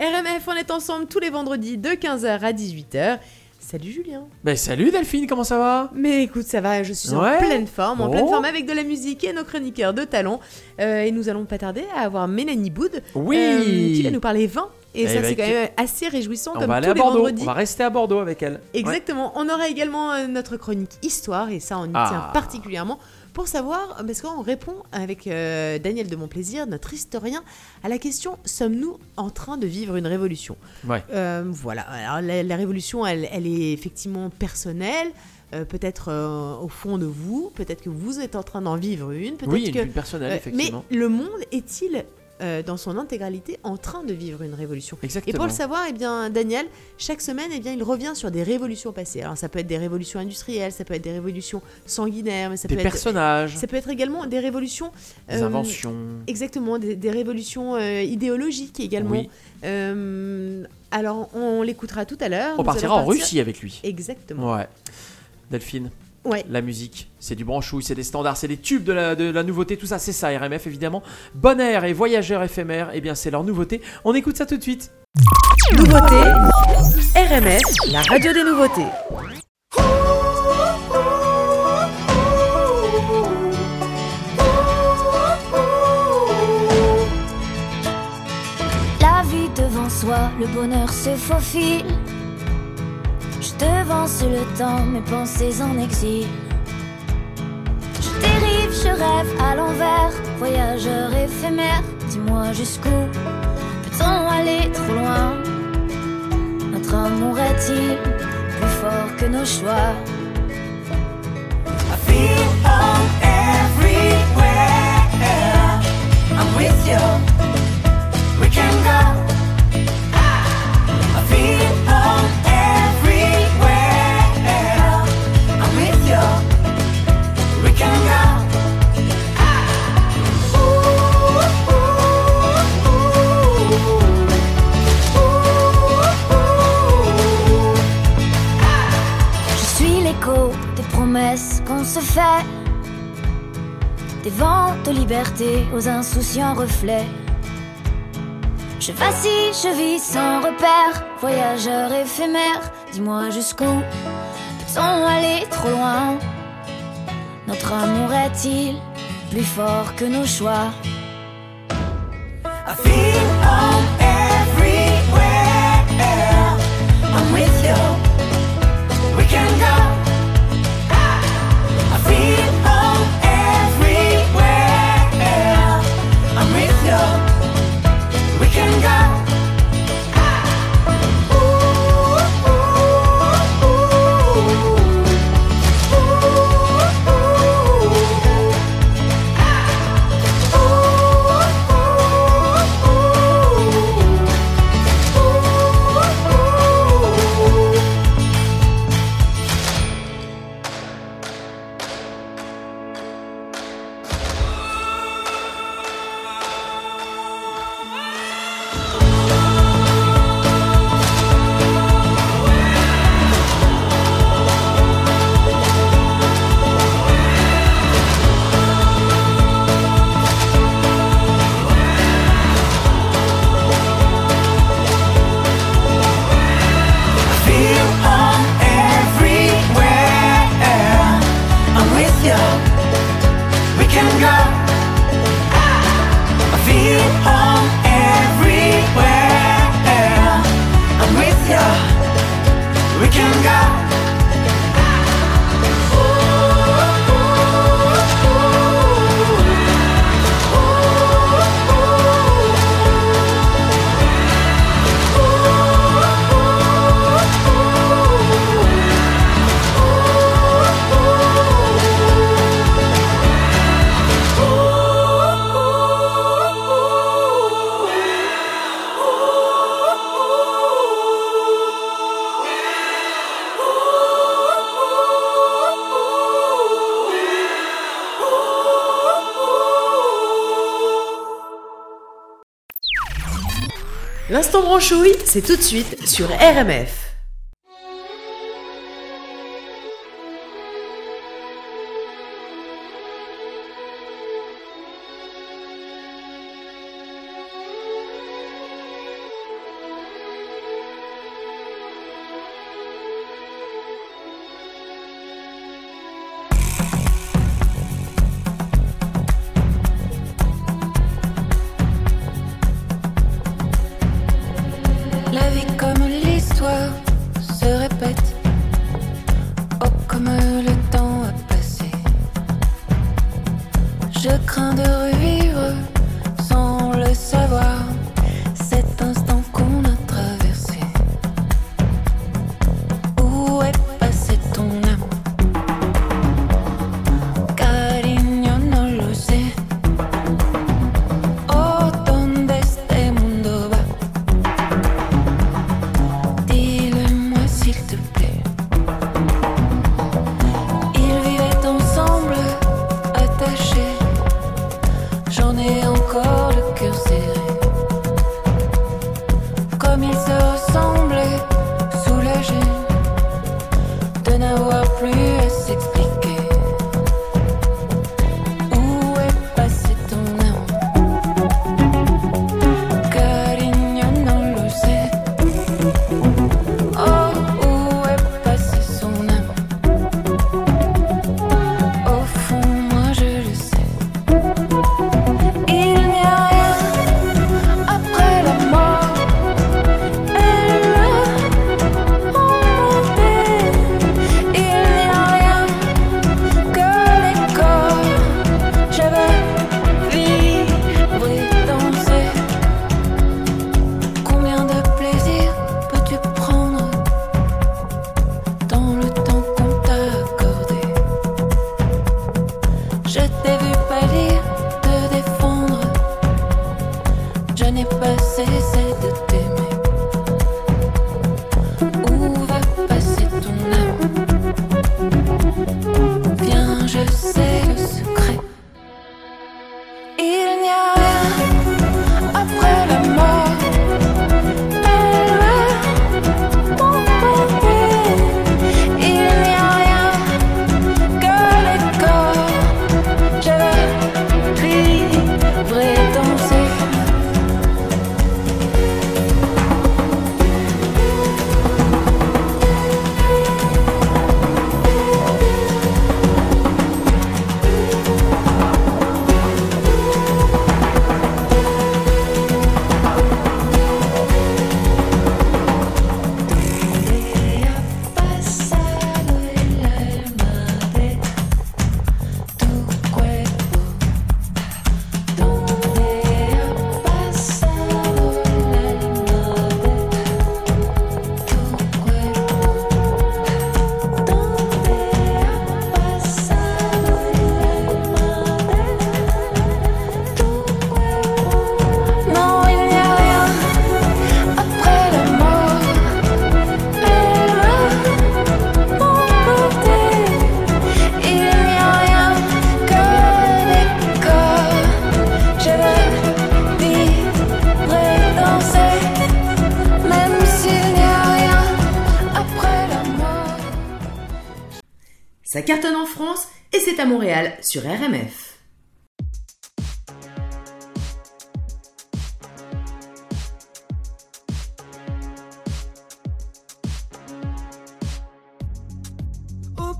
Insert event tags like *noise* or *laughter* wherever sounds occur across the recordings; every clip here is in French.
RMF, on est ensemble tous les vendredis de 15h à 18h. Salut Julien. Ben salut Delphine, comment ça va? Mais écoute, ça va, je suis en pleine forme, en pleine Oh. forme avec de la musique et nos chroniqueurs de talent. Euh, et nous allons pas tarder à avoir Mélanie Boud Oui. euh, qui va nous parler vin. Et Et ça, c'est avec- quand même assez réjouissant On comme va aller tous à les Bordeaux, vendredis. on va rester à Bordeaux avec elle. Exactement. On aura également euh, notre chronique histoire et ça, on y Ah. tient particulièrement pour savoir, parce qu'on répond avec euh, Daniel de Montplaisir, notre historien, à la question sommes-nous en train de vivre une révolution? Ouais. Euh, Voilà. Alors, la, la révolution, elle, elle est effectivement personnelle. euh, peut-être au fond de vous, peut-être que vous êtes en train d'en vivre une, peut-être Oui, que une personnelle, effectivement. mais le monde est-il euh, dans son intégralité en train de vivre une révolution et Exactement. pour le savoir, eh bien, Daniel, chaque semaine, eh bien, il revient sur des révolutions passées. Alors, ça peut être des révolutions industrielles, ça peut être des révolutions sanguinaires, mais ça Des peut être, personnages, ça peut être également des révolutions. des euh, inventions. Exactement, des, des révolutions euh, idéologiques également. Oui. Alors, on l'écoutera tout à l'heure. On partira en Russie avec lui. Exactement. Ouais. Delphine, Ouais. la musique, c'est du branchouille, c'est des standards, c'est des tubes de la, de la nouveauté, tout ça, c'est ça, RMF évidemment. Bon air et voyageurs éphémères, eh bien c'est leur nouveauté. On écoute ça tout de suite. Nouveauté, RMF, la radio des nouveautés. La vie devant soi, le bonheur se faufile. Devance le temps, mes pensées en exil. Je dérive, je rêve à l'envers, voyageur éphémère. Dis-moi jusqu'où peut-on aller trop loin? Notre amour est-il plus fort que nos choix? I feel home everywhere. I'm with you. Des vents de liberté aux insouciants reflets. Je vacille, je vis sans repère, voyageur éphémère. Dis-moi jusqu'où peut-on aller trop loin? Notre amour est-il plus fort que nos choix? L'instant branchouille, c'est tout de suite sur RMF. La vie comme l'histoire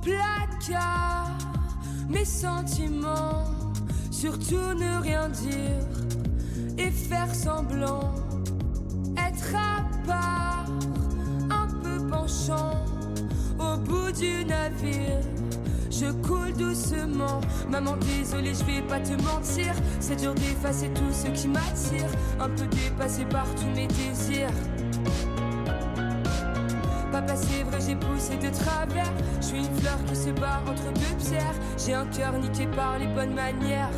placard. Mes sentiments, surtout ne rien dire et faire semblant, être à part, un peu penchant. Au bout du navire. Je coule doucement, maman désolée je vais pas te mentir. C'est dur d'effacer tout ce qui m'attire. Un peu dépassé par tous mes désirs c'est vrai, j'ai poussé de travers. Je suis une fleur qui se bat entre deux pierres. J'ai un cœur niqué par les bonnes manières.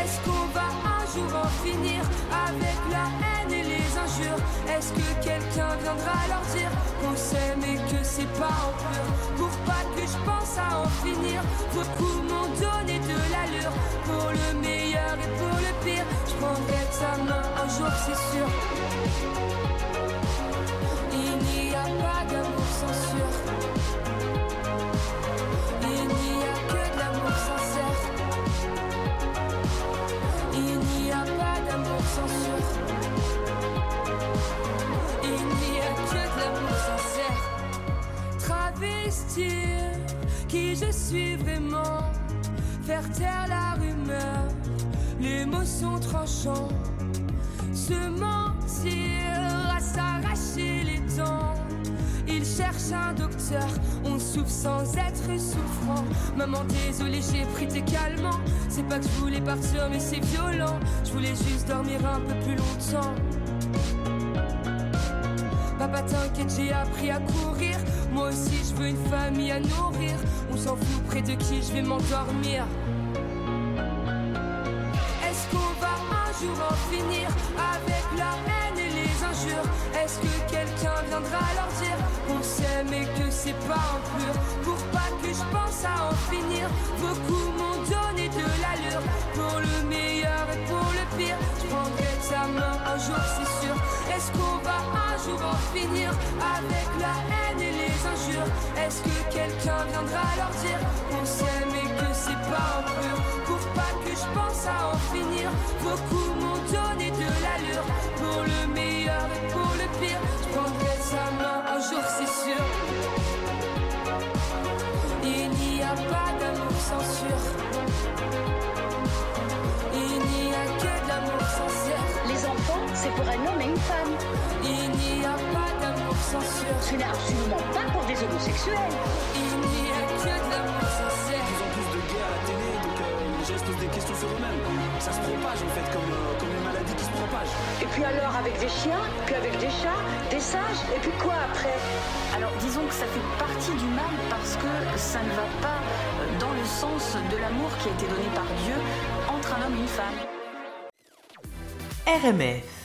Est-ce qu'on va un jour en finir avec la haine et les injures? Est-ce que quelqu'un viendra leur dire qu'on s'aime et que c'est pas en pleurs Pour pas que je pense à en finir, beaucoup m'ont donné de l'allure. Pour le meilleur et pour le pire, je prendrai ta main un jour, c'est sûr. Qui je suis vraiment. Faire taire la rumeur, les mots sont tranchants. Se mentir cherche un docteur. On souffre sans être souffrant. Maman, désolé, j'ai pris tes calmants. C'est pas que je voulais partir, mais c'est violent. Je voulais juste dormir un peu plus longtemps. Papa, t'inquiète, j'ai appris à courir. Moi aussi, je veux une famille à nourrir. On s'en fout près de qui je vais m'endormir. Est-ce qu'on va un jour en finir avec la Est-ce que quelqu'un viendra leur dire qu'on s'aime et que c'est pas en pur Pour pas que je pense à en finir Beaucoup m'ont donné de l'allure. Pour le meilleur et pour le pire Je prendrai ta main un jour c'est sûr. Est-ce qu'on va un jour en finir avec la haine et les injures? Est-ce que quelqu'un viendra leur dire qu'on s'aime que c'est pas en pur Pour pas que je pense à en finir. Beaucoup m'ont donné de l'allure. Pour le meilleur et pour le pire Je prendrai sa main un jour c'est sûr. Il n'y a pas d'amour sans sûr. Il n'y a que de l'amour sincère Les enfants, c'est pour un homme et une femme. Il n'y a pas d'amour sans sûr. Ce n'est absolument pas pour des homosexuels. Il n'y a que de eux-mêmes. Ça se propage en fait, comme, euh, comme une maladie qui se propage. Et puis alors avec des chiens, puis avec des chats, des singes, et puis quoi après? Alors disons que ça fait partie du mal parce que ça ne va pas dans le sens de l'amour qui a été donné par Dieu entre un homme et une femme. RMF.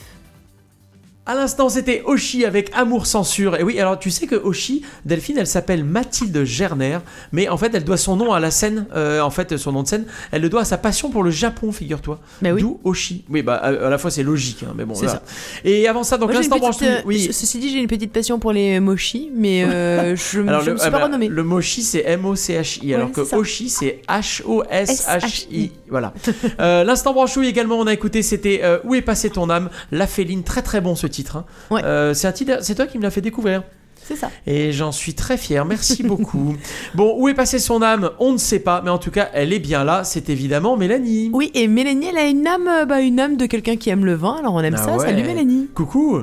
À l'instant, c'était Oshi avec Amour Censure. Et oui, alors tu sais que Oshi, Delphine, elle s'appelle Mathilde Gerner, mais en fait, elle doit son nom à la scène, euh, en fait, son nom de scène, elle le doit à sa passion pour le Japon, figure-toi. Bah oui. D'où Oshi. Oui, bah, à, à la fois, c'est logique, hein, mais bon. C'est voilà. Et avant ça, donc l'instant branche euh, Oui. ce- Ceci dit, j'ai une petite passion pour les mochis, mais euh, *laughs* je ne Alors, je le, me suis ah pas bah, renommée. le mochi c'est M-O-C-H-I, alors Ouais, que ça. Oshi c'est H-O-S-H-I. S-H-I. Voilà. Euh, L'instant branchouille également, on a écouté, c'était euh, Où est passé ton âme? La Féline, très très bon ce titre. Hein. Ouais. Euh, c'est un titre, c'est toi qui me l'as fait découvrir. C'est ça. Et j'en suis très fier, merci beaucoup. *laughs* bon, où est passée son âme? On ne sait pas, mais en tout cas, elle est bien là, c'est évidemment Mélanie. Oui, et Mélanie, elle a une âme, euh, bah, une âme de quelqu'un qui aime le vin, alors on aime Ah ça. ouais. Salut Mélanie. Coucou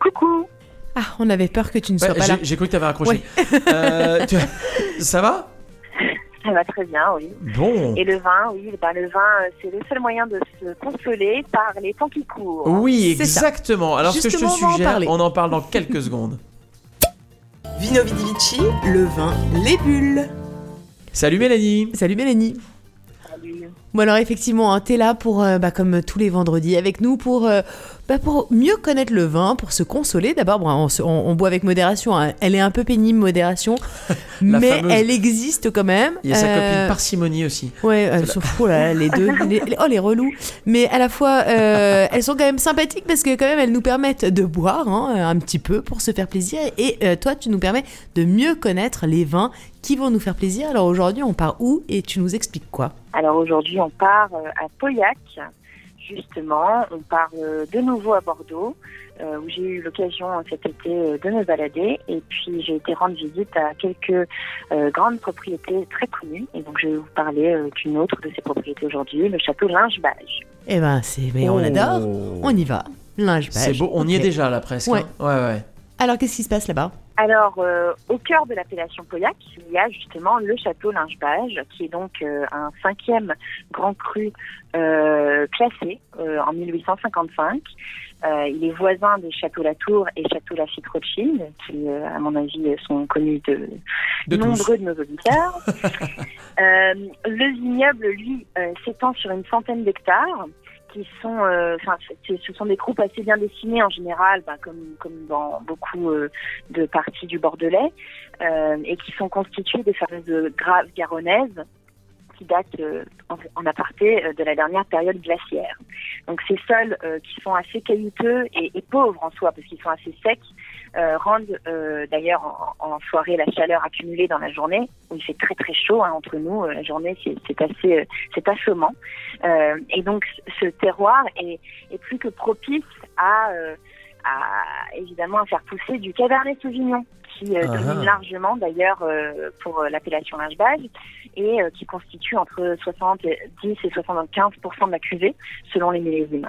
Coucou. Ah, on avait peur que tu ne sois Ouais, pas là. j'ai- cru que t'avais raccroché. Euh, tu- *laughs* Ça va? Ça va très bien, oui. Bon. Et le vin, oui, ben, le vin, euh, c'est le seul moyen de se consoler par les temps qui courent. Oui, exactement. Alors, ce que je te on en suggère, on en parle dans quelques secondes. Vino Vidi Vici, le vin, les bulles. Salut Mélanie Salut Mélanie. Salut. Bon alors effectivement, hein, t'es là pour, euh, bah, comme tous les vendredis, avec nous pour, euh, bah, pour mieux connaître le vin, pour se consoler. D'abord, bon, on, se- on- on boit avec modération. hein. Elle est un peu pénible, modération, *laughs* mais fameuse. elle existe quand même. Il y a sa Euh, copine parcimonie aussi. Ouais, elles sont fous là, les deux. *laughs* Les- les- oh les relous. Mais à la fois, euh, elles sont quand même sympathiques parce que quand même elles nous permettent de boire hein, un petit peu pour se faire plaisir. Et euh, toi, tu nous permets de mieux connaître les vins qui vont nous faire plaisir. Alors aujourd'hui, on part où et tu nous expliques quoi? Alors aujourd'hui, on part euh, à Pauillac, justement. On part de nouveau à Bordeaux, euh, où j'ai eu l'occasion cet été euh, de me balader. Et puis j'ai été rendre visite à quelques euh, grandes propriétés très connues. Et donc je vais vous parler d'une autre de ces propriétés aujourd'hui, le château Lingebage. Eh ben, c'est, mais on Oh. adore. On y va. Linge C'est beau, on y est déjà là presque. Ouais. hein. ouais, ouais. Alors qu'est-ce qui se passe là-bas? Alors, euh, au cœur de l'appellation Pauillac, il y a justement le château Lingebage, qui est donc euh, un cinquième grand cru euh, classé euh, en 1855. Euh, il est voisin des châteaux Latour et château Lafitte Rothschild, qui, euh, à mon avis, sont connus de, De tous. nombreux de nos auditeurs. *laughs* Euh, le vignoble, lui, euh, s'étend sur une centaine d'hectares qui sont, euh, ce sont des groupes assez bien dessinés en général, bah, comme, comme dans beaucoup euh, de parties du Bordelais, euh, et qui sont constitués des fameuses graves garonnaises qui datent en, en aparté de la dernière période glaciaire. Donc ces sols qui sont assez caillouteux et pauvres en soi, parce qu'ils sont assez secs, euh, rendent euh, d'ailleurs en, en soirée la chaleur accumulée dans la journée, où il fait très très chaud hein, entre nous, euh, la journée c'est assez euh, c'est assommant. Et donc ce terroir est, est plus que propice à, à évidemment à faire pousser du Cabernet Sauvignon, qui euh, Ah. domine largement d'ailleurs euh, pour euh, l'appellation lingebage et qui constitue entre 70 et 75% de la cuvée selon les millésimes.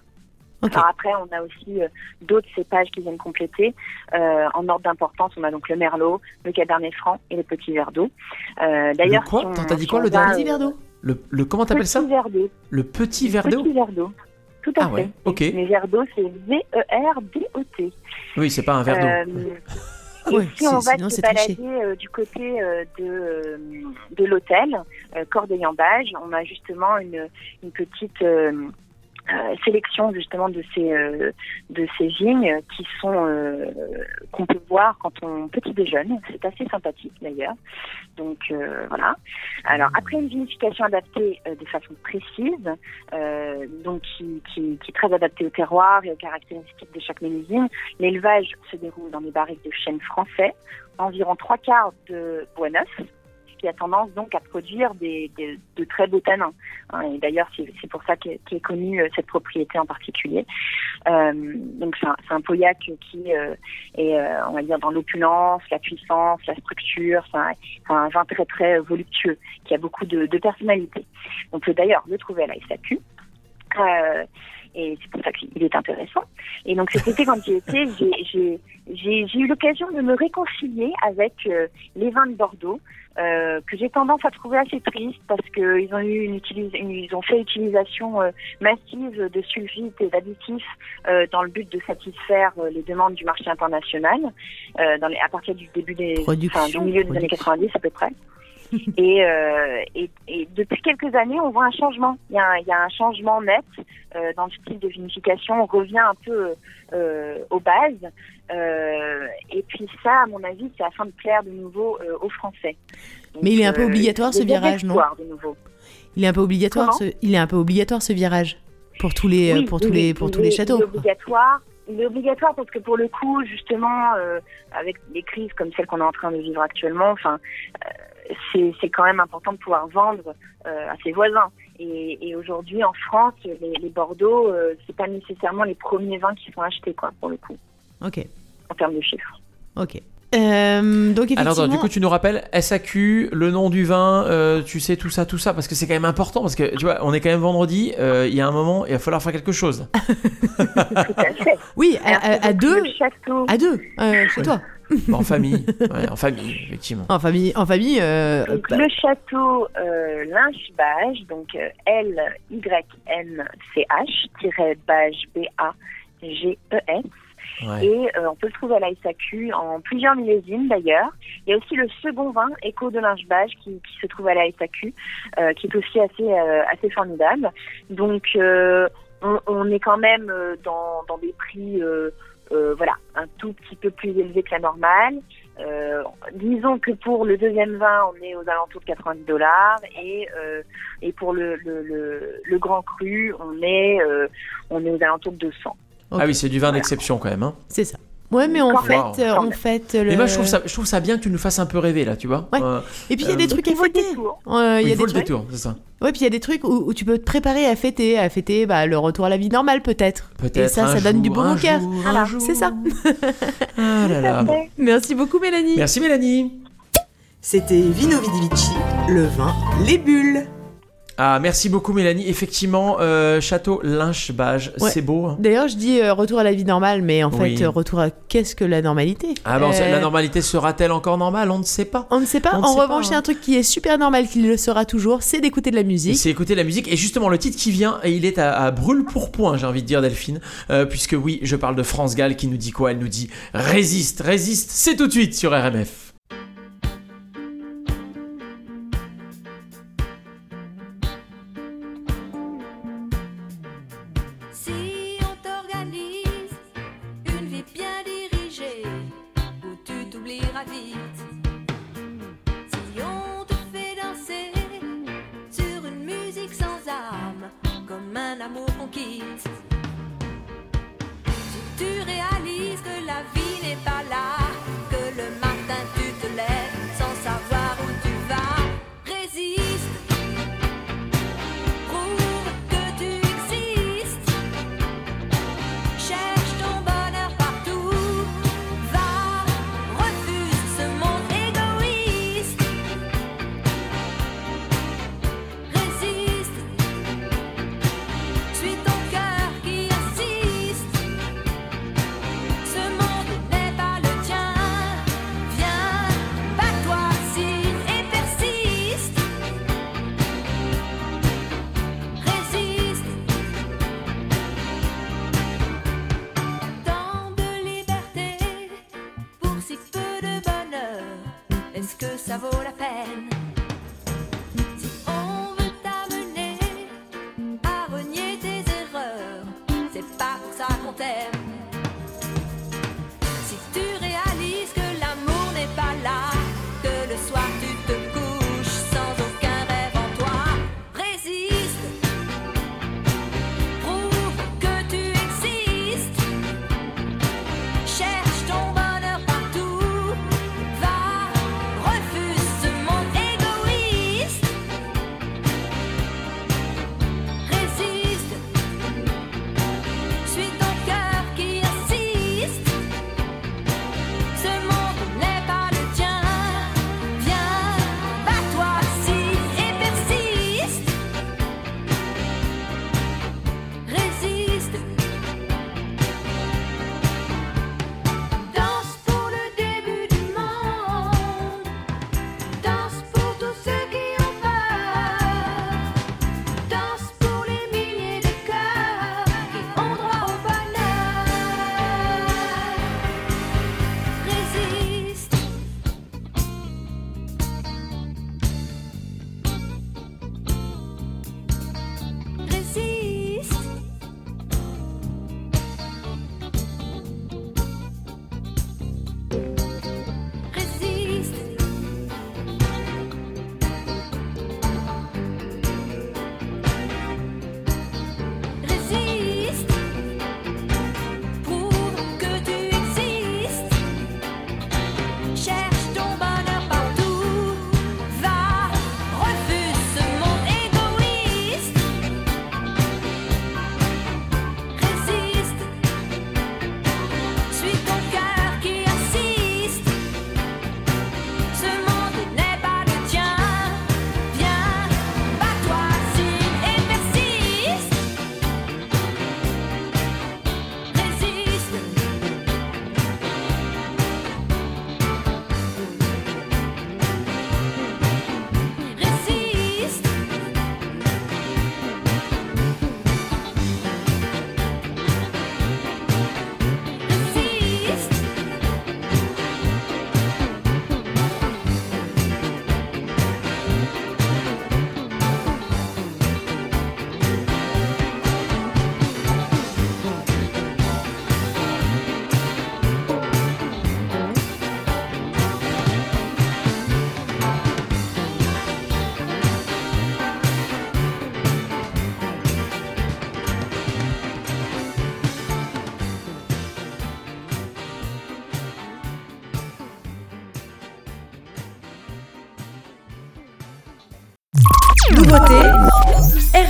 Alors après, on a aussi euh, d'autres cépages qui viennent compléter. Euh, en ordre d'importance, on a donc le merlot, le cabernet franc et le petit verre d'eau. Euh, D'ailleurs, Le quoi si t'as dit quoi, le dernier euh, Le, le comment t'appelles ça Petit verre d'eau. Le petit verre d'eau Petit verre d'eau. Tout à Ah ouais, fait. ok. Mais verre d'eau, c'est V-E-R-D-O-T. Oui, c'est pas un verre d'eau. Euh, et *laughs* Ouais, si on va sinon, se balader euh, du côté euh, de, euh, de l'hôtel, euh, Corday-en-Bage, on a justement une, une petite euh, sélection justement de ces euh, de ces vignes qui sont euh, qu'on peut voir quand on petit déjeune. C'est assez sympathique d'ailleurs. Donc euh, voilà. Alors après une vinification adaptée euh, de façon précise, donc qui, qui, qui est très adaptée au terroir et aux caractéristiques de chaque millésime, l'élevage se déroule dans des barriques de chêne français, environ trois quarts de bois neuf, a tendance donc à produire des, de très beaux tanins. hein. et d'ailleurs, c'est pour ça qu'est qu'est connue euh, cette propriété en particulier. Euh, donc c'est un, un qui euh, est, on va dire, dans l'opulence, la puissance, la structure. C'est un, vin très très voluptueux qui a beaucoup de, de personnalité. On peut d'ailleurs le trouver à la SAQ. Et c'est pour ça qu'il est intéressant. Et donc cet été, quand j'y étais, j'ai- eu l'occasion de me réconcilier avec euh, les vins de Bordeaux, euh, que j'ai tendance à trouver assez tristes parce qu'ils ont eu une, utilis- une- ils ont fait utilisation euh, massive de sulfites et d'additifs euh, dans le but de satisfaire euh, les demandes du marché international euh, dans les, à partir du début des, enfin, du milieu des années 90 à peu près. *laughs* Et, euh, et, et depuis quelques années, on voit un changement. Il y a un, il y a un changement net euh, dans le style de vinification. On revient un peu euh, aux bases. Euh, et puis ça, à mon avis, c'est afin de plaire de nouveau aux Français. Donc, Mais il est un peu obligatoire, ce virage, non espoirs, de nouveau. Il est un peu obligatoire, Comment ce... il est un peu obligatoire ce virage pour tous les, Oui, pour tous les, pour tous les châteaux. Il est obligatoire. Il est obligatoire parce que pour le coup, justement, euh, avec des crises comme celle qu'on est en train de vivre actuellement, enfin, euh, c'est c'est quand même important de pouvoir vendre euh, à ses voisins. Et, et aujourd'hui, en France, les, les Bordeaux, euh, c'est pas nécessairement les premiers vins qui sont achetés, quoi, pour le coup, Ok, en termes de chiffres. ok. Euh, donc effectivement, Alors, du coup, tu nous rappelles SAQ, le nom du vin, euh, tu sais tout ça, tout ça, parce que c'est quand même important, parce que tu vois, on est quand même vendredi, euh, il y a un moment, il va falloir faire quelque chose. *laughs* Tout à fait. oui, à, deux, château, à deux, euh, chez toi, en famille, ouais, en famille, effectivement. en famille, en famille. euh, Donc, bah, le château euh, Lynch-Bage, donc euh, L-Y-N-C-H, B-A-G-E-S. Ouais. Et euh, on peut le trouver à la SAQ en plusieurs millésimes d'ailleurs. Il y a aussi le second vin, Écho de Lynch-Bage, qui, qui se trouve à la SAQ, euh, qui est aussi assez, euh, assez formidable. Donc euh, on, on est quand même dans, dans des prix euh, voilà, un tout petit peu plus élevés que la normale. Euh, disons que pour le deuxième vin, on est aux alentours de 90 dollars et euh, et pour le, le, le, le grand cru, on est euh, on est aux alentours de 200. ok, Ah oui, c'est du vin d'exception quand même. Hein. c'est ça. Ouais, mais Quand fait, euh, même. fait le. Mais moi, je trouve, ça, je trouve ça bien que tu nous fasses un peu rêver, là, tu vois. Ouais. Euh, Et puis il y a euh, des trucs à Il vaut le fêter. détour. Euh, Il y a faut des le détour, c'est ça. Ouais, puis il y a des trucs où, où tu peux te préparer à fêter, à fêter bah, le retour à la vie normale peut-être. Peut-être. Et ça, un ça donne du bon au cœur. Voilà. C'est ça. *laughs* Ah là là. Merci beaucoup Mélanie. Merci Mélanie. C'était Vino Vidi Vici, le vin, les bulles. Ah, merci beaucoup Mélanie. Effectivement, euh, château Lynch-Bage, Ouais. c'est beau. hein. D'ailleurs, je dis euh, retour à la vie normale, mais en Oui. fait, euh, retour à qu'est-ce que la normalité? Ah Euh, la normalité sera-t-elle encore normale? On ne sait pas. On ne sait pas. On en sait revanche, y a hein. un truc qui est super normal, qui le sera toujours, c'est d'écouter de la musique. C'est écouter la musique et justement le titre qui vient, et il est à, à brûle pour point, j'ai envie de dire Delphine, puisque oui, je parle de France Gall qui nous dit quoi? Elle nous dit résiste, résiste, c'est tout de suite sur RMF.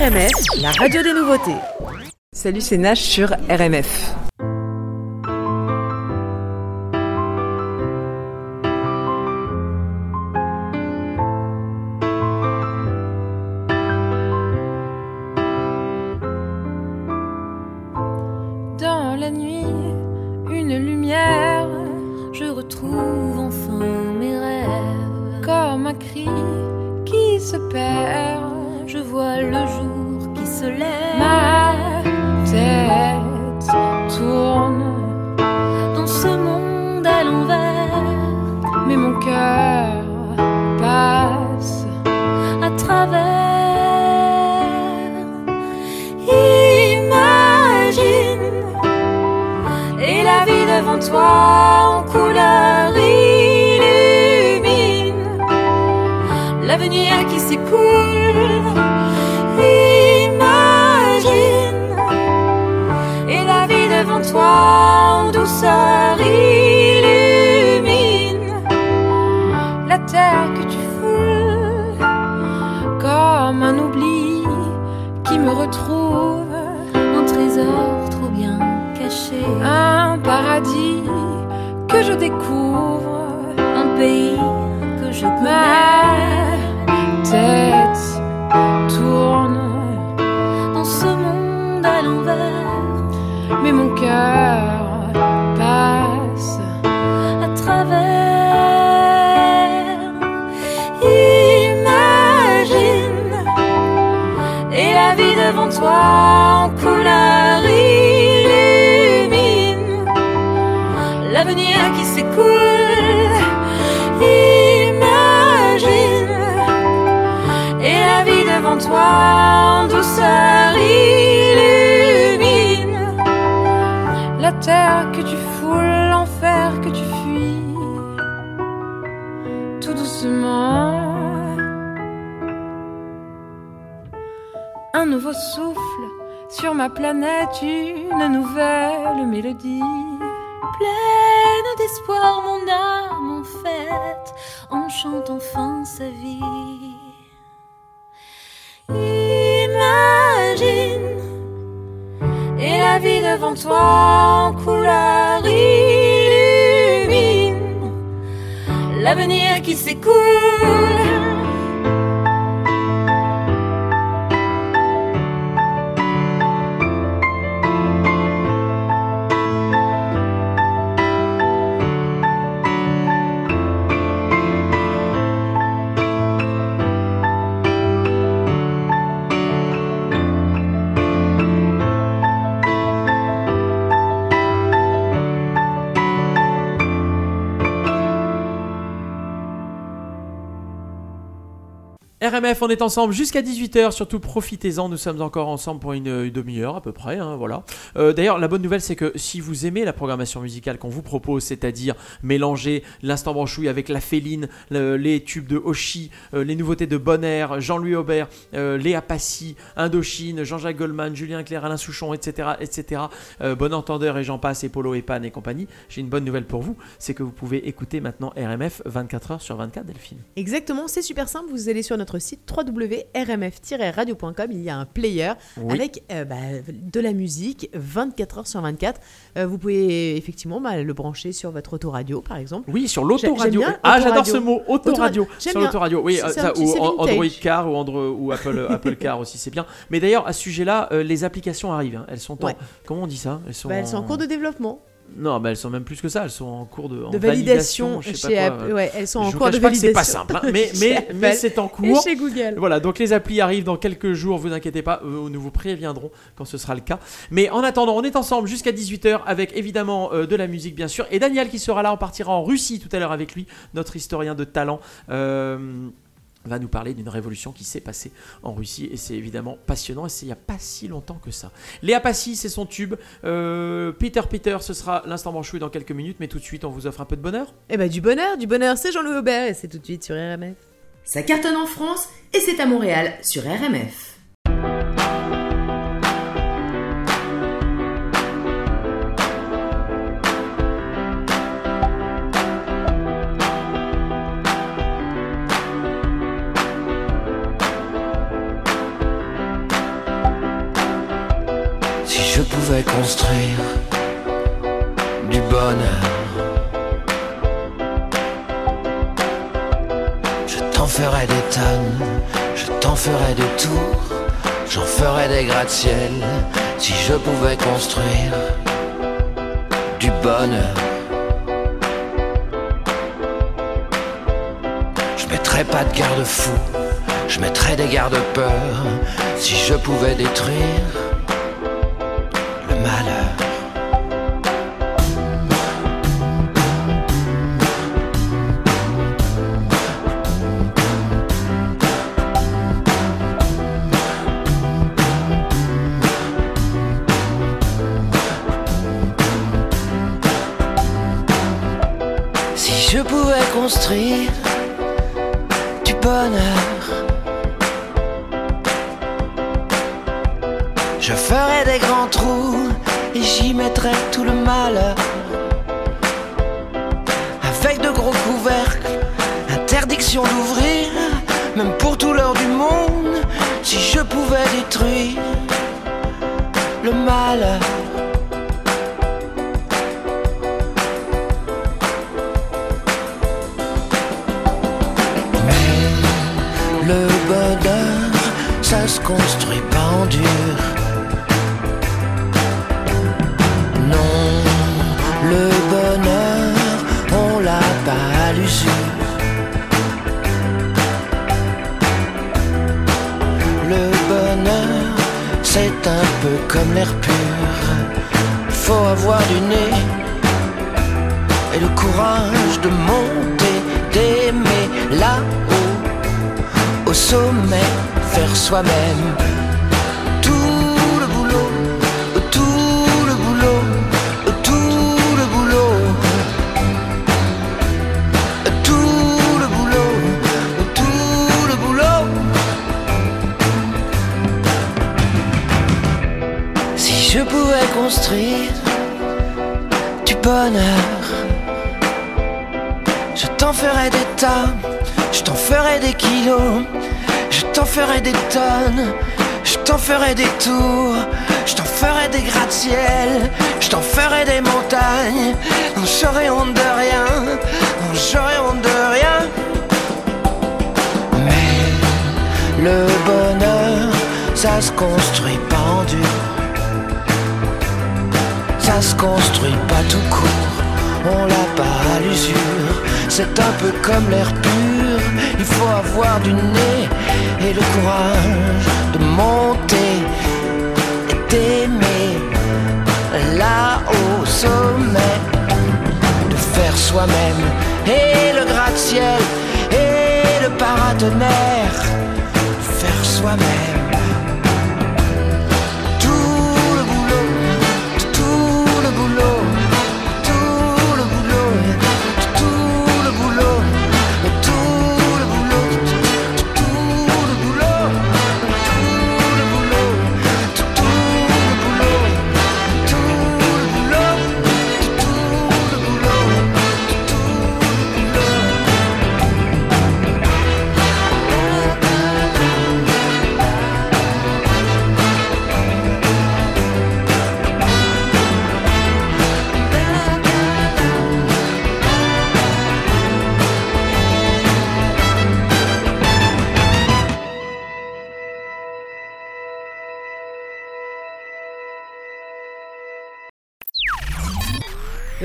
RMF, la radio des nouveautés. Salut, c'est Nash sur RMF. Toi en couleur illumine l'avenir qui s'écoule. je découvre. Souffle sur ma planète, une nouvelle mélodie. Pleine d'espoir, mon âme en fête, en chante enfin sa vie. Imagine, Et la vie devant toi en couleur illumine l'avenir qui s'écoule. RMF, on est ensemble jusqu'à 18h, surtout profitez-en, nous sommes encore ensemble pour une, demi-heure à peu près, hein, voilà. Euh, D'ailleurs, la bonne nouvelle c'est que si vous aimez la programmation musicale qu'on vous propose, c'est-à-dire mélanger l'instant branchouille avec la féline, le- les tubes de Hoshi, euh, les nouveautés de Bonner, Jean-Louis Aubert, euh, Léa Passy, Indochine, Jean-Jacques Goldman, Julien Clerc, Alain Souchon, etc., etc., Bon Entendeur et j'en passe, et Polo et Pan et compagnie, j'ai une bonne nouvelle pour vous, c'est que vous pouvez écouter maintenant RMF 24h sur 24, Delphine. Exactement, c'est super simple. Vous allez sur notre site www.rmf-radio.com. Il y a un player Oui. avec euh, bah, de la musique 24 heures sur 24. Euh, vous pouvez effectivement bah, le brancher sur votre autoradio, par exemple. Oui, sur l'autoradio. Ah, j'adore ce mot, autoradio. Sur l'autoradio, oui, euh, ça, ou. Android Car ou, Andro- ou Apple, Apple Car aussi, c'est bien. Mais d'ailleurs, à ce sujet-là, les applications arrivent. hein. Elles sont en. Ouais. Comment on dit ça? Elles sont, Bah, elles sont en cours de développement, Non, bah, elles sont même plus que ça. Elles sont en cours de, en de validation, je sais chez pas quoi. Ouais, elles sont Je en cours de validation. c'est pas simple, hein, *laughs* mais, c'est en Et cours. chez Google. Voilà, donc les applis arrivent dans quelques jours, vous inquiétez pas, euh, nous vous préviendrons quand ce sera le cas. Mais en attendant, on est ensemble jusqu'à 18h avec évidemment euh, de la musique bien sûr. Et Daniel qui sera là, on partira en Russie tout à l'heure avec lui, notre historien de talent. euh, va nous parler d'une révolution qui s'est passée en Russie et c'est évidemment passionnant et c'est il n'y a pas si longtemps que ça. Léa Passy, c'est son tube. Euh, Peter Peter, ce sera l'instant branchouille dans quelques minutes, mais tout de suite on vous offre un peu de bonheur. Et bah du bonheur, du bonheur, c'est Jean-Louis Aubert et c'est tout de suite sur RMF. Ça cartonne en France et c'est à Montréal sur RMF. Construire du bonheur, je t'en ferais des tonnes, je t'en ferais des tours, j'en ferais des gratte-ciel. Si je pouvais construire du bonheur, je mettrais pas de garde-fou, je mettrais des garde-peurs. Si je pouvais détruire du bonheur, je ferais des grands trous et j'y mettrais tout le malheur. Avec de gros couvercles, interdiction d'ouvrir, même pour tout l'heure du monde. Si je pouvais détruire le malheur. Construit pas en dur. Non, le bonheur, on l'a pas à l'usure. Le bonheur, c'est un peu comme l'air pur. Faut avoir du nez et le courage de monter, d'aimer là-haut, au sommet, faire soi-même tout le boulot, tout le boulot, tout le boulot, tout le boulot, tout le boulot. Si je pouvais construire du bonheur, je t'en ferais des tas, je t'en ferais des kilos. Je t'en ferai des tonnes, je t'en ferai des tours, je t'en ferai des gratte-ciels, je t'en ferai des montagnes. Non, j'aurai honte de rien, non, j'aurai honte de rien. Mais le bonheur, ça se construit pas en dur. Ça se construit pas tout court, on l'a pas à l'usure. C'est un peu comme l'air pur, il faut avoir du nez et le courage de monter et d'aimer là au sommet, de faire soi-même et le gratte-ciel et le paratonnerre, faire soi-même.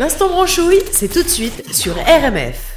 L'instant branchouille, c'est tout de suite sur RMF.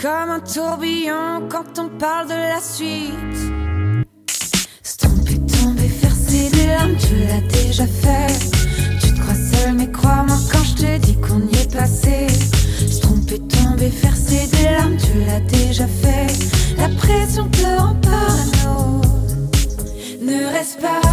Comme un tourbillon quand on parle de la suite. Se tromper, tomber, verser des larmes, tu l'as déjà fait. Tu te crois seul, mais crois-moi quand je te dis qu'on y est passé. Se tromper, tomber, verser des larmes, tu l'as déjà fait. La pression te rend parano. Ne reste pas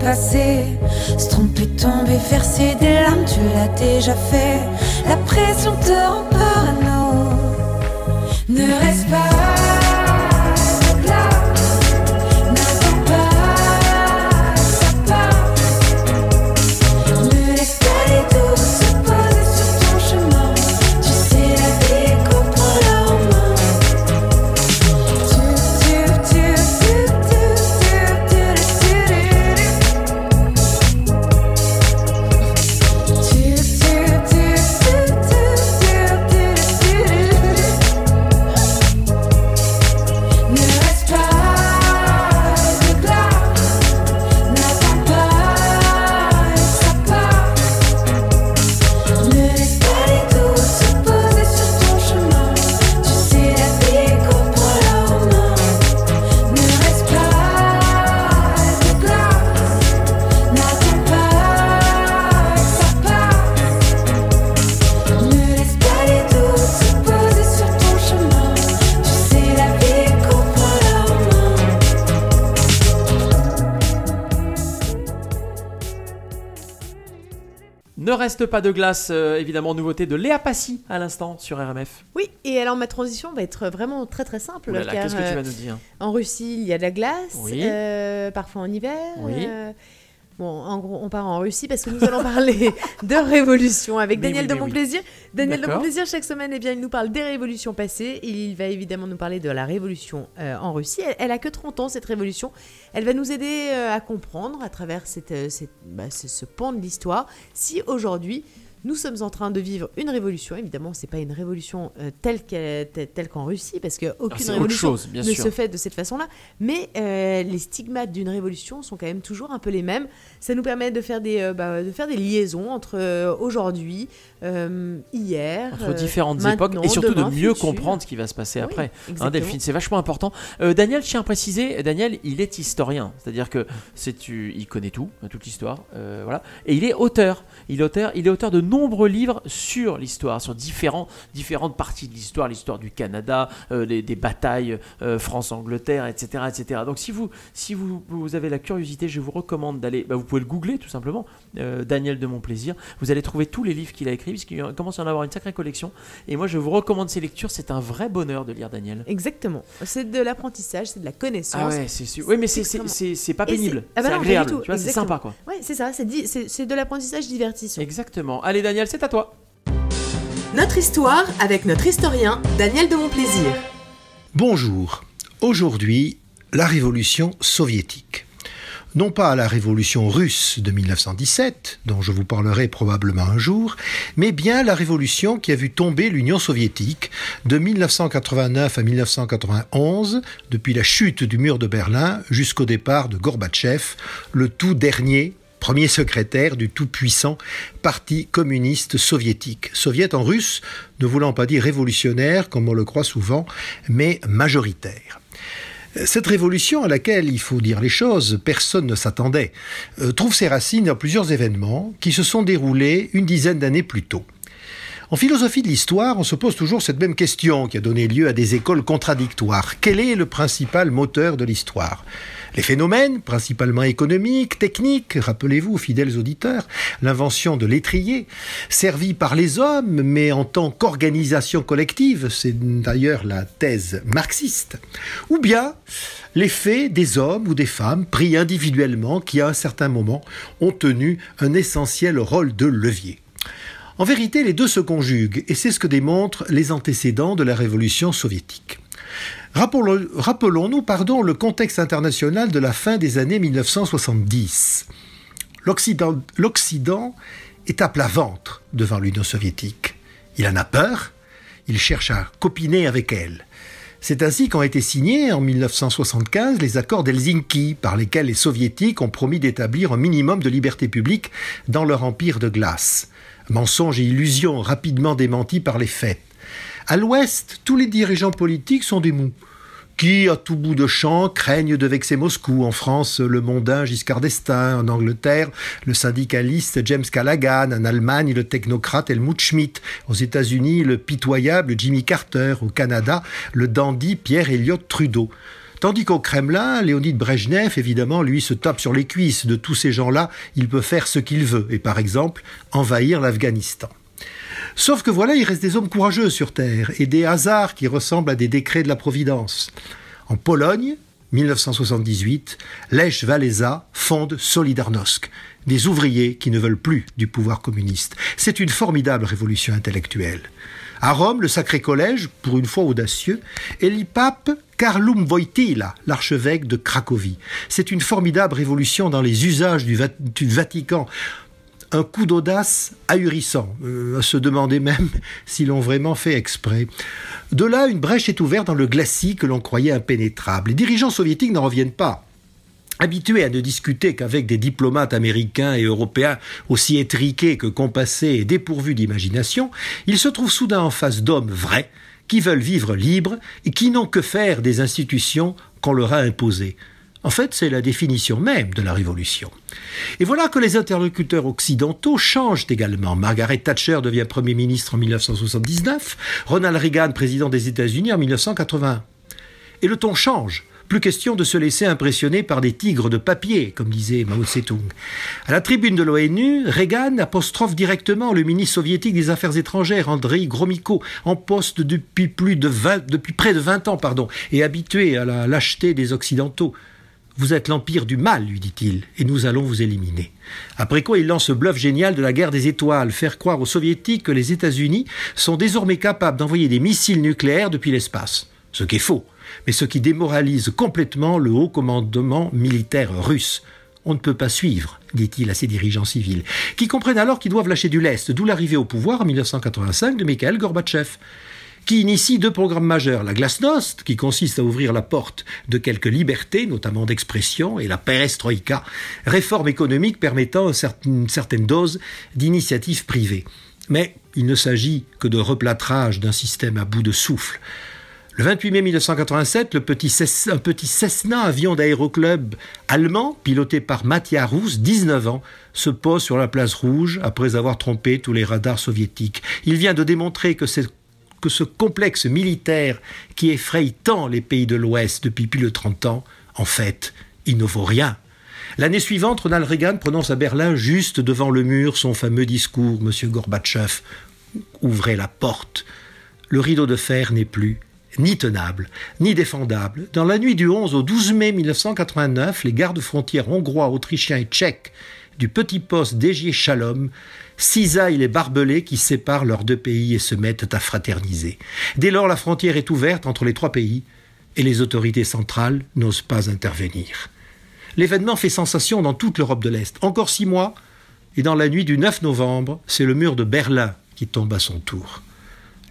Se tromper, tomber, verser des larmes, tu l'as déjà fait. La pression te rend Ne reste pas de glace, euh, évidemment, nouveauté de Léa Passy à l'instant sur RMF. Oui, et alors ma transition va être vraiment très très simple. Qu'est-ce que tu euh, vas nous dire? En Russie, il y a de la glace, Oui. euh, parfois en hiver. Oui. Bon, en gros, on part en Russie parce que nous allons parler *laughs* de révolution avec Mais Daniel oui, de mais Mon oui. Plaisir. Daniel de D'accord. Mon Plaisir, chaque semaine, eh bien, il nous parle des révolutions passées. Il va évidemment nous parler de la révolution euh, en Russie. Elle, elle a que 30 ans, cette révolution. Elle va nous aider euh, à comprendre à travers cette, euh, cette- bah, ce, ce pan de l'histoire si aujourd'hui nous sommes en train de vivre une révolution. Évidemment, c'est pas une révolution euh, telle qu'en Russie, parce qu'aucune révolution chose, bien ne sûr. se fait de cette façon-là. Mais euh, les stigmates d'une révolution sont quand même toujours un peu les mêmes. Ça nous permet de faire des, euh, bah, de faire des liaisons entre aujourd'hui, euh, hier, Entre euh, différentes époques et surtout demain, de mieux comprendre ce qui va se passer Oui, après. Hein. Delphine, c'est vachement important. Euh, Daniel, je tiens à préciser, Daniel, il est historien, c'est-à-dire que c'est tu, il connaît tout, toute l'histoire, voilà. Et il est auteur. Il est auteur, il est auteur de nombreux livres sur l'histoire, sur différents, différentes parties de l'histoire, l'histoire du Canada, des, batailles France-Angleterre, etc., etc. Donc si vous, si vous, vous avez la curiosité, je vous recommande d'aller, bah, vous pouvez le googler tout simplement, Daniel de Mon Plaisir. Vous allez trouver tous les livres qu'il a écrits, puisqu'il commence à en avoir une sacrée collection. Et moi, je vous recommande ces lectures. C'est un vrai bonheur de lire Daniel. Exactement. C'est de l'apprentissage, c'est de la connaissance. Ah ouais, c'est sûr. Oui, mais c'est- extrêmement- pas pénible. Ah bah C'est agréable, tout, tu vois, c'est sympa, quoi. Ouais, c'est ça, c'est di- c'est c'est de l'apprentissage divertissant. Exactement. Allez, Daniel, c'est à toi. Notre histoire avec notre historien Daniel de Montplaisir. Bonjour. Aujourd'hui, la révolution soviétique. Non pas la révolution russe de 1917, dont je vous parlerai probablement un jour, mais bien la révolution qui a vu tomber l'Union soviétique de 1989 à 1991, depuis la chute du mur de Berlin jusqu'au départ de Gorbatchev, le tout dernier premier secrétaire du tout-puissant Parti communiste soviétique. Soviet en russe, ne voulant pas dire révolutionnaire, comme on le croit souvent, mais majoritaire. Cette révolution à laquelle, il faut dire les choses, personne ne s'attendait, euh, trouve ses racines dans plusieurs événements qui se sont déroulés une dizaine d'années plus tôt. En philosophie de l'histoire, on se pose toujours cette même question qui a donné lieu à des écoles contradictoires. Quel est le principal moteur de l'histoire? Les phénomènes, principalement économiques, techniques, rappelez-vous, fidèles auditeurs, l'invention de l'étrier, servi par les hommes, mais en tant qu'organisation collective, c'est d'ailleurs la thèse marxiste, ou bien les faits des hommes ou des femmes pris individuellement qui, à un certain moment, ont tenu un essentiel rôle de levier. En vérité, les deux se conjuguent, et c'est ce que démontrent les antécédents de la révolution soviétique. Rappelons-nous pardon, le contexte international de la fin des années 1970. L'Occident est à plat ventre devant l'Union soviétique. Il en a peur, il cherche à copiner avec elle. C'est ainsi qu'ont été signés en 1975 les accords d'Helsinki, par lesquels les soviétiques ont promis d'établir un minimum de liberté publique dans leur empire de glace. Mensonges et illusions rapidement démentis par les faits. À l'ouest, tous les dirigeants politiques sont des mous qui, à tout bout de champ, craignent de vexer Moscou. En France, le mondain Giscard d'Estaing. En Angleterre, le syndicaliste James Callaghan. En Allemagne, le technocrate Helmut Schmidt. Aux États-Unis, le pitoyable Jimmy Carter. Au Canada, le dandy Pierre Elliott Trudeau. Tandis qu'au Kremlin, Léonid Brejnev, évidemment, lui se tape sur les cuisses de tous ces gens-là. Il peut faire ce qu'il veut. Et par exemple, envahir l'Afghanistan. Sauf que voilà, il reste des hommes courageux sur Terre et des hasards qui ressemblent à des décrets de la Providence. En Pologne, 1978, Lech Walesa fonde Solidarnosc, des ouvriers qui ne veulent plus du pouvoir communiste. C'est une formidable révolution intellectuelle. À Rome, le Sacré Collège, pour une fois audacieux, élit pape Karlum Wojtyla, l'archevêque de Cracovie. C'est une formidable révolution dans les usages du, Vatican un coup d'audace ahurissant, euh, à se demander même *laughs* s'ils l'ont vraiment fait exprès. De là, une brèche est ouverte dans le glacis que l'on croyait impénétrable. Les dirigeants soviétiques n'en reviennent pas. Habitués à ne discuter qu'avec des diplomates américains et européens aussi étriqués que compassés et dépourvus d'imagination, ils se trouvent soudain en face d'hommes vrais, qui veulent vivre libres et qui n'ont que faire des institutions qu'on leur a imposées. En fait, c'est la définition même de la révolution. Et voilà que les interlocuteurs occidentaux changent également. Margaret Thatcher devient Premier ministre en 1979, Ronald Reagan président des États-Unis en 1981. Et le ton change. Plus question de se laisser impressionner par des tigres de papier, comme disait Mao Tse-tung. À la tribune de l'ONU, Reagan apostrophe directement le ministre soviétique des Affaires étrangères, Andrei Gromyko, en poste depuis, plus de 20, depuis près de 20 ans pardon, et habitué à la lâcheté des Occidentaux. Vous êtes l'empire du mal, lui dit-il, et nous allons vous éliminer. Après quoi, il lance ce bluff génial de la guerre des étoiles, faire croire aux soviétiques que les États-Unis sont désormais capables d'envoyer des missiles nucléaires depuis l'espace. Ce qui est faux, mais ce qui démoralise complètement le haut commandement militaire russe. On ne peut pas suivre, dit-il à ses dirigeants civils, qui comprennent alors qu'ils doivent lâcher du lest, d'où l'arrivée au pouvoir en 1985 de Mikhail Gorbatchev qui initie deux programmes majeurs. La glasnost, qui consiste à ouvrir la porte de quelques libertés, notamment d'expression, et la perestroïka, réforme économique permettant une certaine dose d'initiative privée. Mais il ne s'agit que de replâtrage d'un système à bout de souffle. Le 28 mai 1987, le petit un petit Cessna avion d'aéroclub allemand, piloté par Mattia Rousse, 19 ans, se pose sur la place rouge après avoir trompé tous les radars soviétiques. Il vient de démontrer que que ce complexe militaire qui effraie tant les pays de l'Ouest depuis plus de 30 ans, en fait, il ne vaut rien. L'année suivante, Ronald Reagan prononce à Berlin, juste devant le mur, son fameux discours Monsieur Gorbatchev, ouvrez la porte. Le rideau de fer n'est plus ni tenable, ni défendable. Dans la nuit du 11 au 12 mai 1989, les gardes-frontières hongrois, autrichiens et tchèques du petit poste d'Égier Shalom cisaillent les barbelés qui séparent leurs deux pays et se mettent à fraterniser. Dès lors, la frontière est ouverte entre les trois pays et les autorités centrales n'osent pas intervenir. L'événement fait sensation dans toute l'Europe de l'Est. Encore six mois, et dans la nuit du 9 novembre, c'est le mur de Berlin qui tombe à son tour.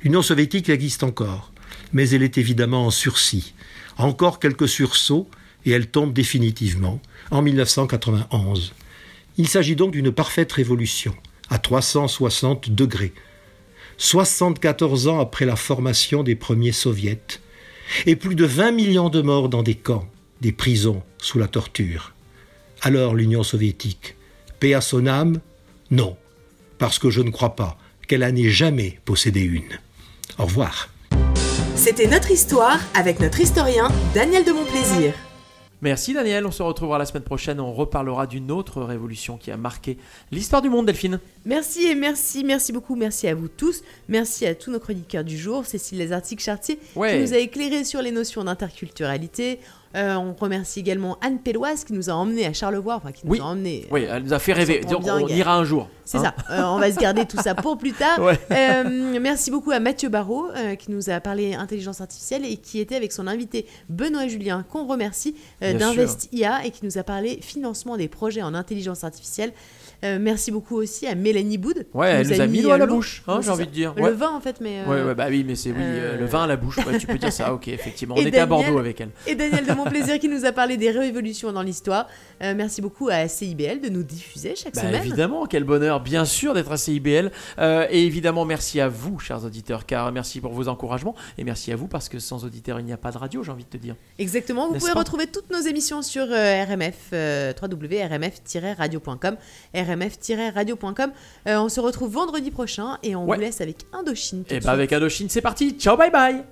L'Union soviétique existe encore, mais elle est évidemment en sursis. Encore quelques sursauts, et elle tombe définitivement en 1991. Il s'agit donc d'une parfaite révolution, à 360 degrés. 74 ans après la formation des premiers soviets, et plus de 20 millions de morts dans des camps, des prisons, sous la torture. Alors l'Union soviétique, paix à son âme? Non, parce que je ne crois pas qu'elle n'est jamais possédé une. Au revoir. C'était notre histoire avec notre historien Daniel de Montplaisir. Merci Daniel, on se retrouvera la semaine prochaine, on reparlera d'une autre révolution qui a marqué l'histoire du monde Delphine. Merci et merci, merci beaucoup, merci à vous tous, merci à tous nos chroniqueurs du jour, Cécile Lézartic-Chartier Ouais. qui nous a éclairé sur les notions d'interculturalité. Euh, on remercie également Anne Péloise qui nous a emmenés à Charlevoix, enfin qui nous Oui. a emmenés. Oui, elle nous a fait rêver, on, ira un jour. C'est hein. ça, Euh, on va se garder tout ça pour plus tard. *laughs* Ouais. Euh, merci beaucoup à Mathieu Barrault qui nous a parlé intelligence artificielle et qui était avec son invité Benoît Julien, qu'on remercie, d'Invest IA et qui nous a parlé financement des projets en intelligence artificielle. Euh, merci beaucoup aussi à Mélanie Boud. Ouais, elle nous a mis l'eau à la bouche, hein, j'ai envie de dire. Le vin en fait, mais. euh, Ouais, ouais, bah oui, mais c'est oui, euh, euh, le vin à la bouche, ouais, tu peux dire ça, ok, effectivement. On Et était à Bordeaux avec elle. Et Daniel de Montplaisir *laughs* qui nous a parlé des révolutions dans l'histoire. Merci beaucoup à CIBL de nous diffuser chaque Bah, semaine. évidemment, quel bonheur, bien sûr, d'être à CIBL. Et évidemment, merci à vous, chers auditeurs, car merci pour vos encouragements. Et merci à vous, parce que sans auditeurs, il n'y a pas de radio, j'ai envie de te dire. Exactement, vous pouvez retrouver toutes nos émissions sur RMF, www.rmf-radio.com, rmf-radio.com. Euh, on se retrouve vendredi prochain et on Ouais. vous laisse avec Indochine. Et bah, suite. avec Indochine, c'est parti. Ciao, bye bye.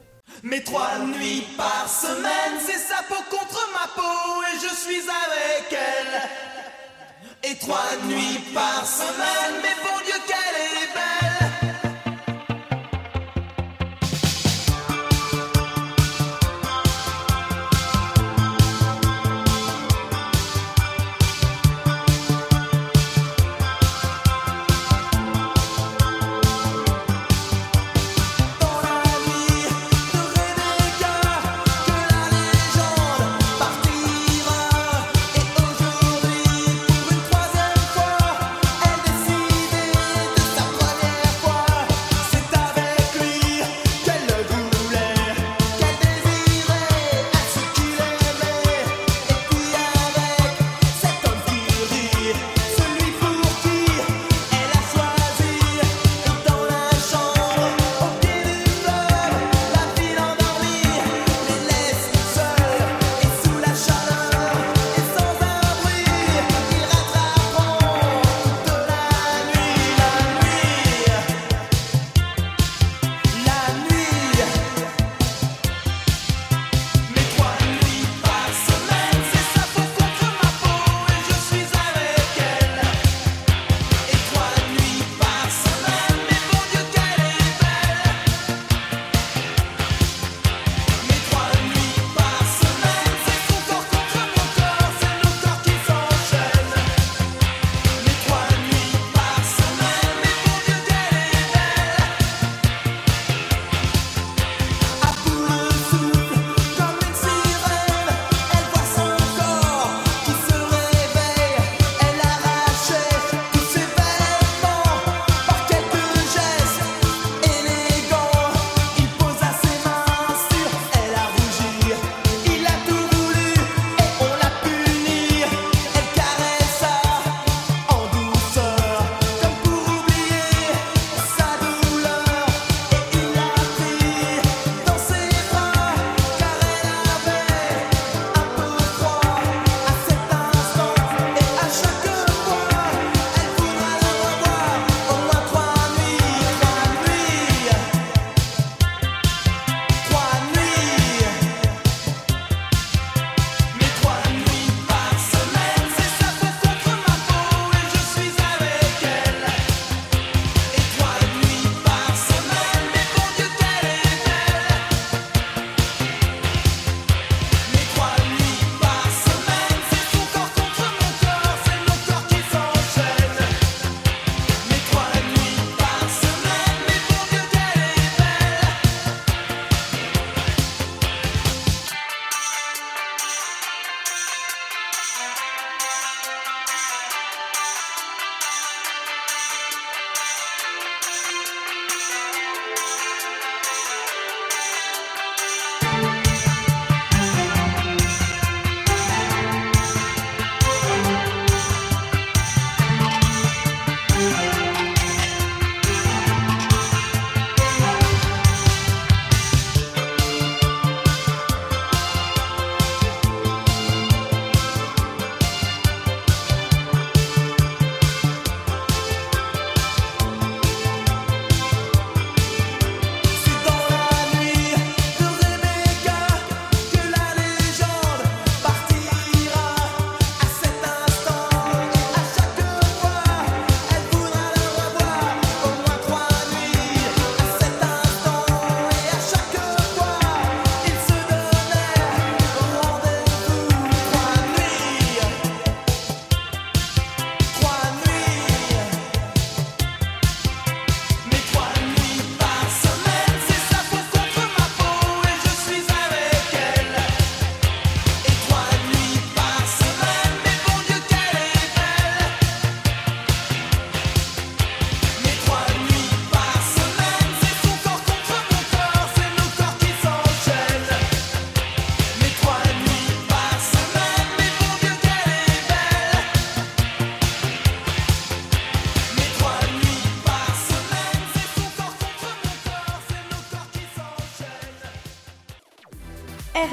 Mais trois nuits par semaine, c'est sa peau contre ma peau et je suis avec elle. Et trois nuits par semaine, mais bon Dieu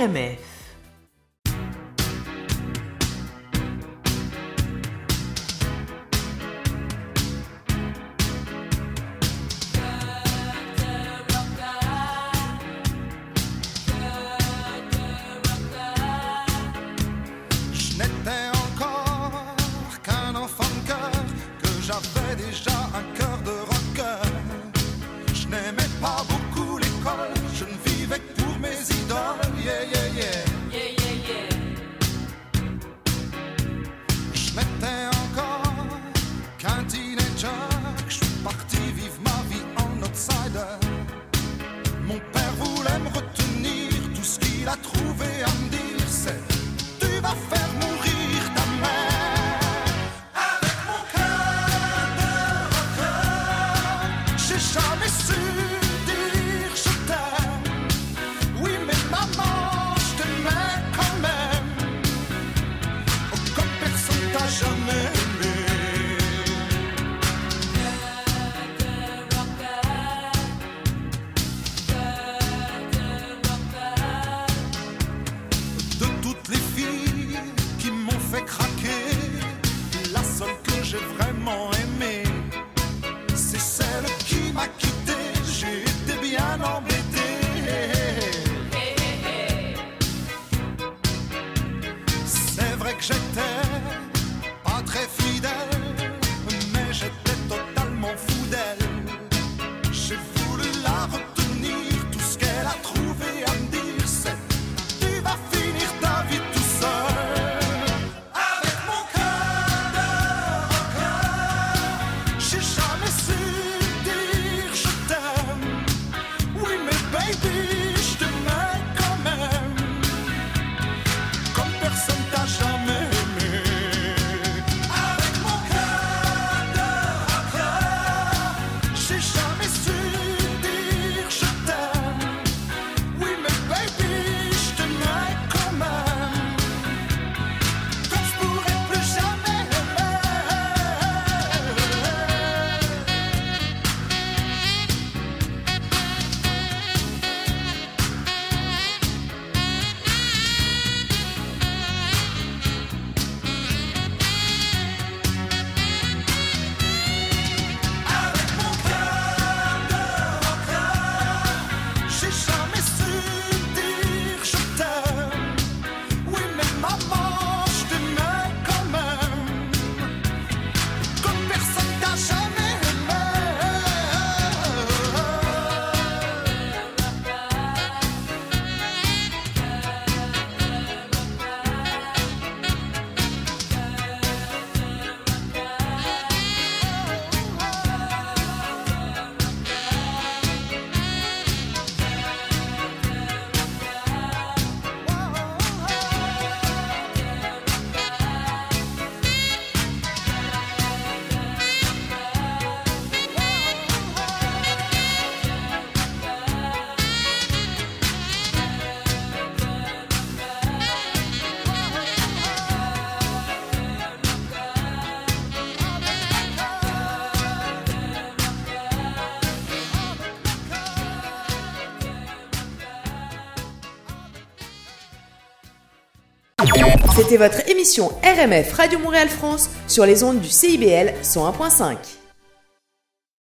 Je n'étais encore qu'un enfant de cœur que j'avais déjà un cœur de rocœur. C'était votre émission RMF Radio Montréal France sur les ondes du CIBL 101.5.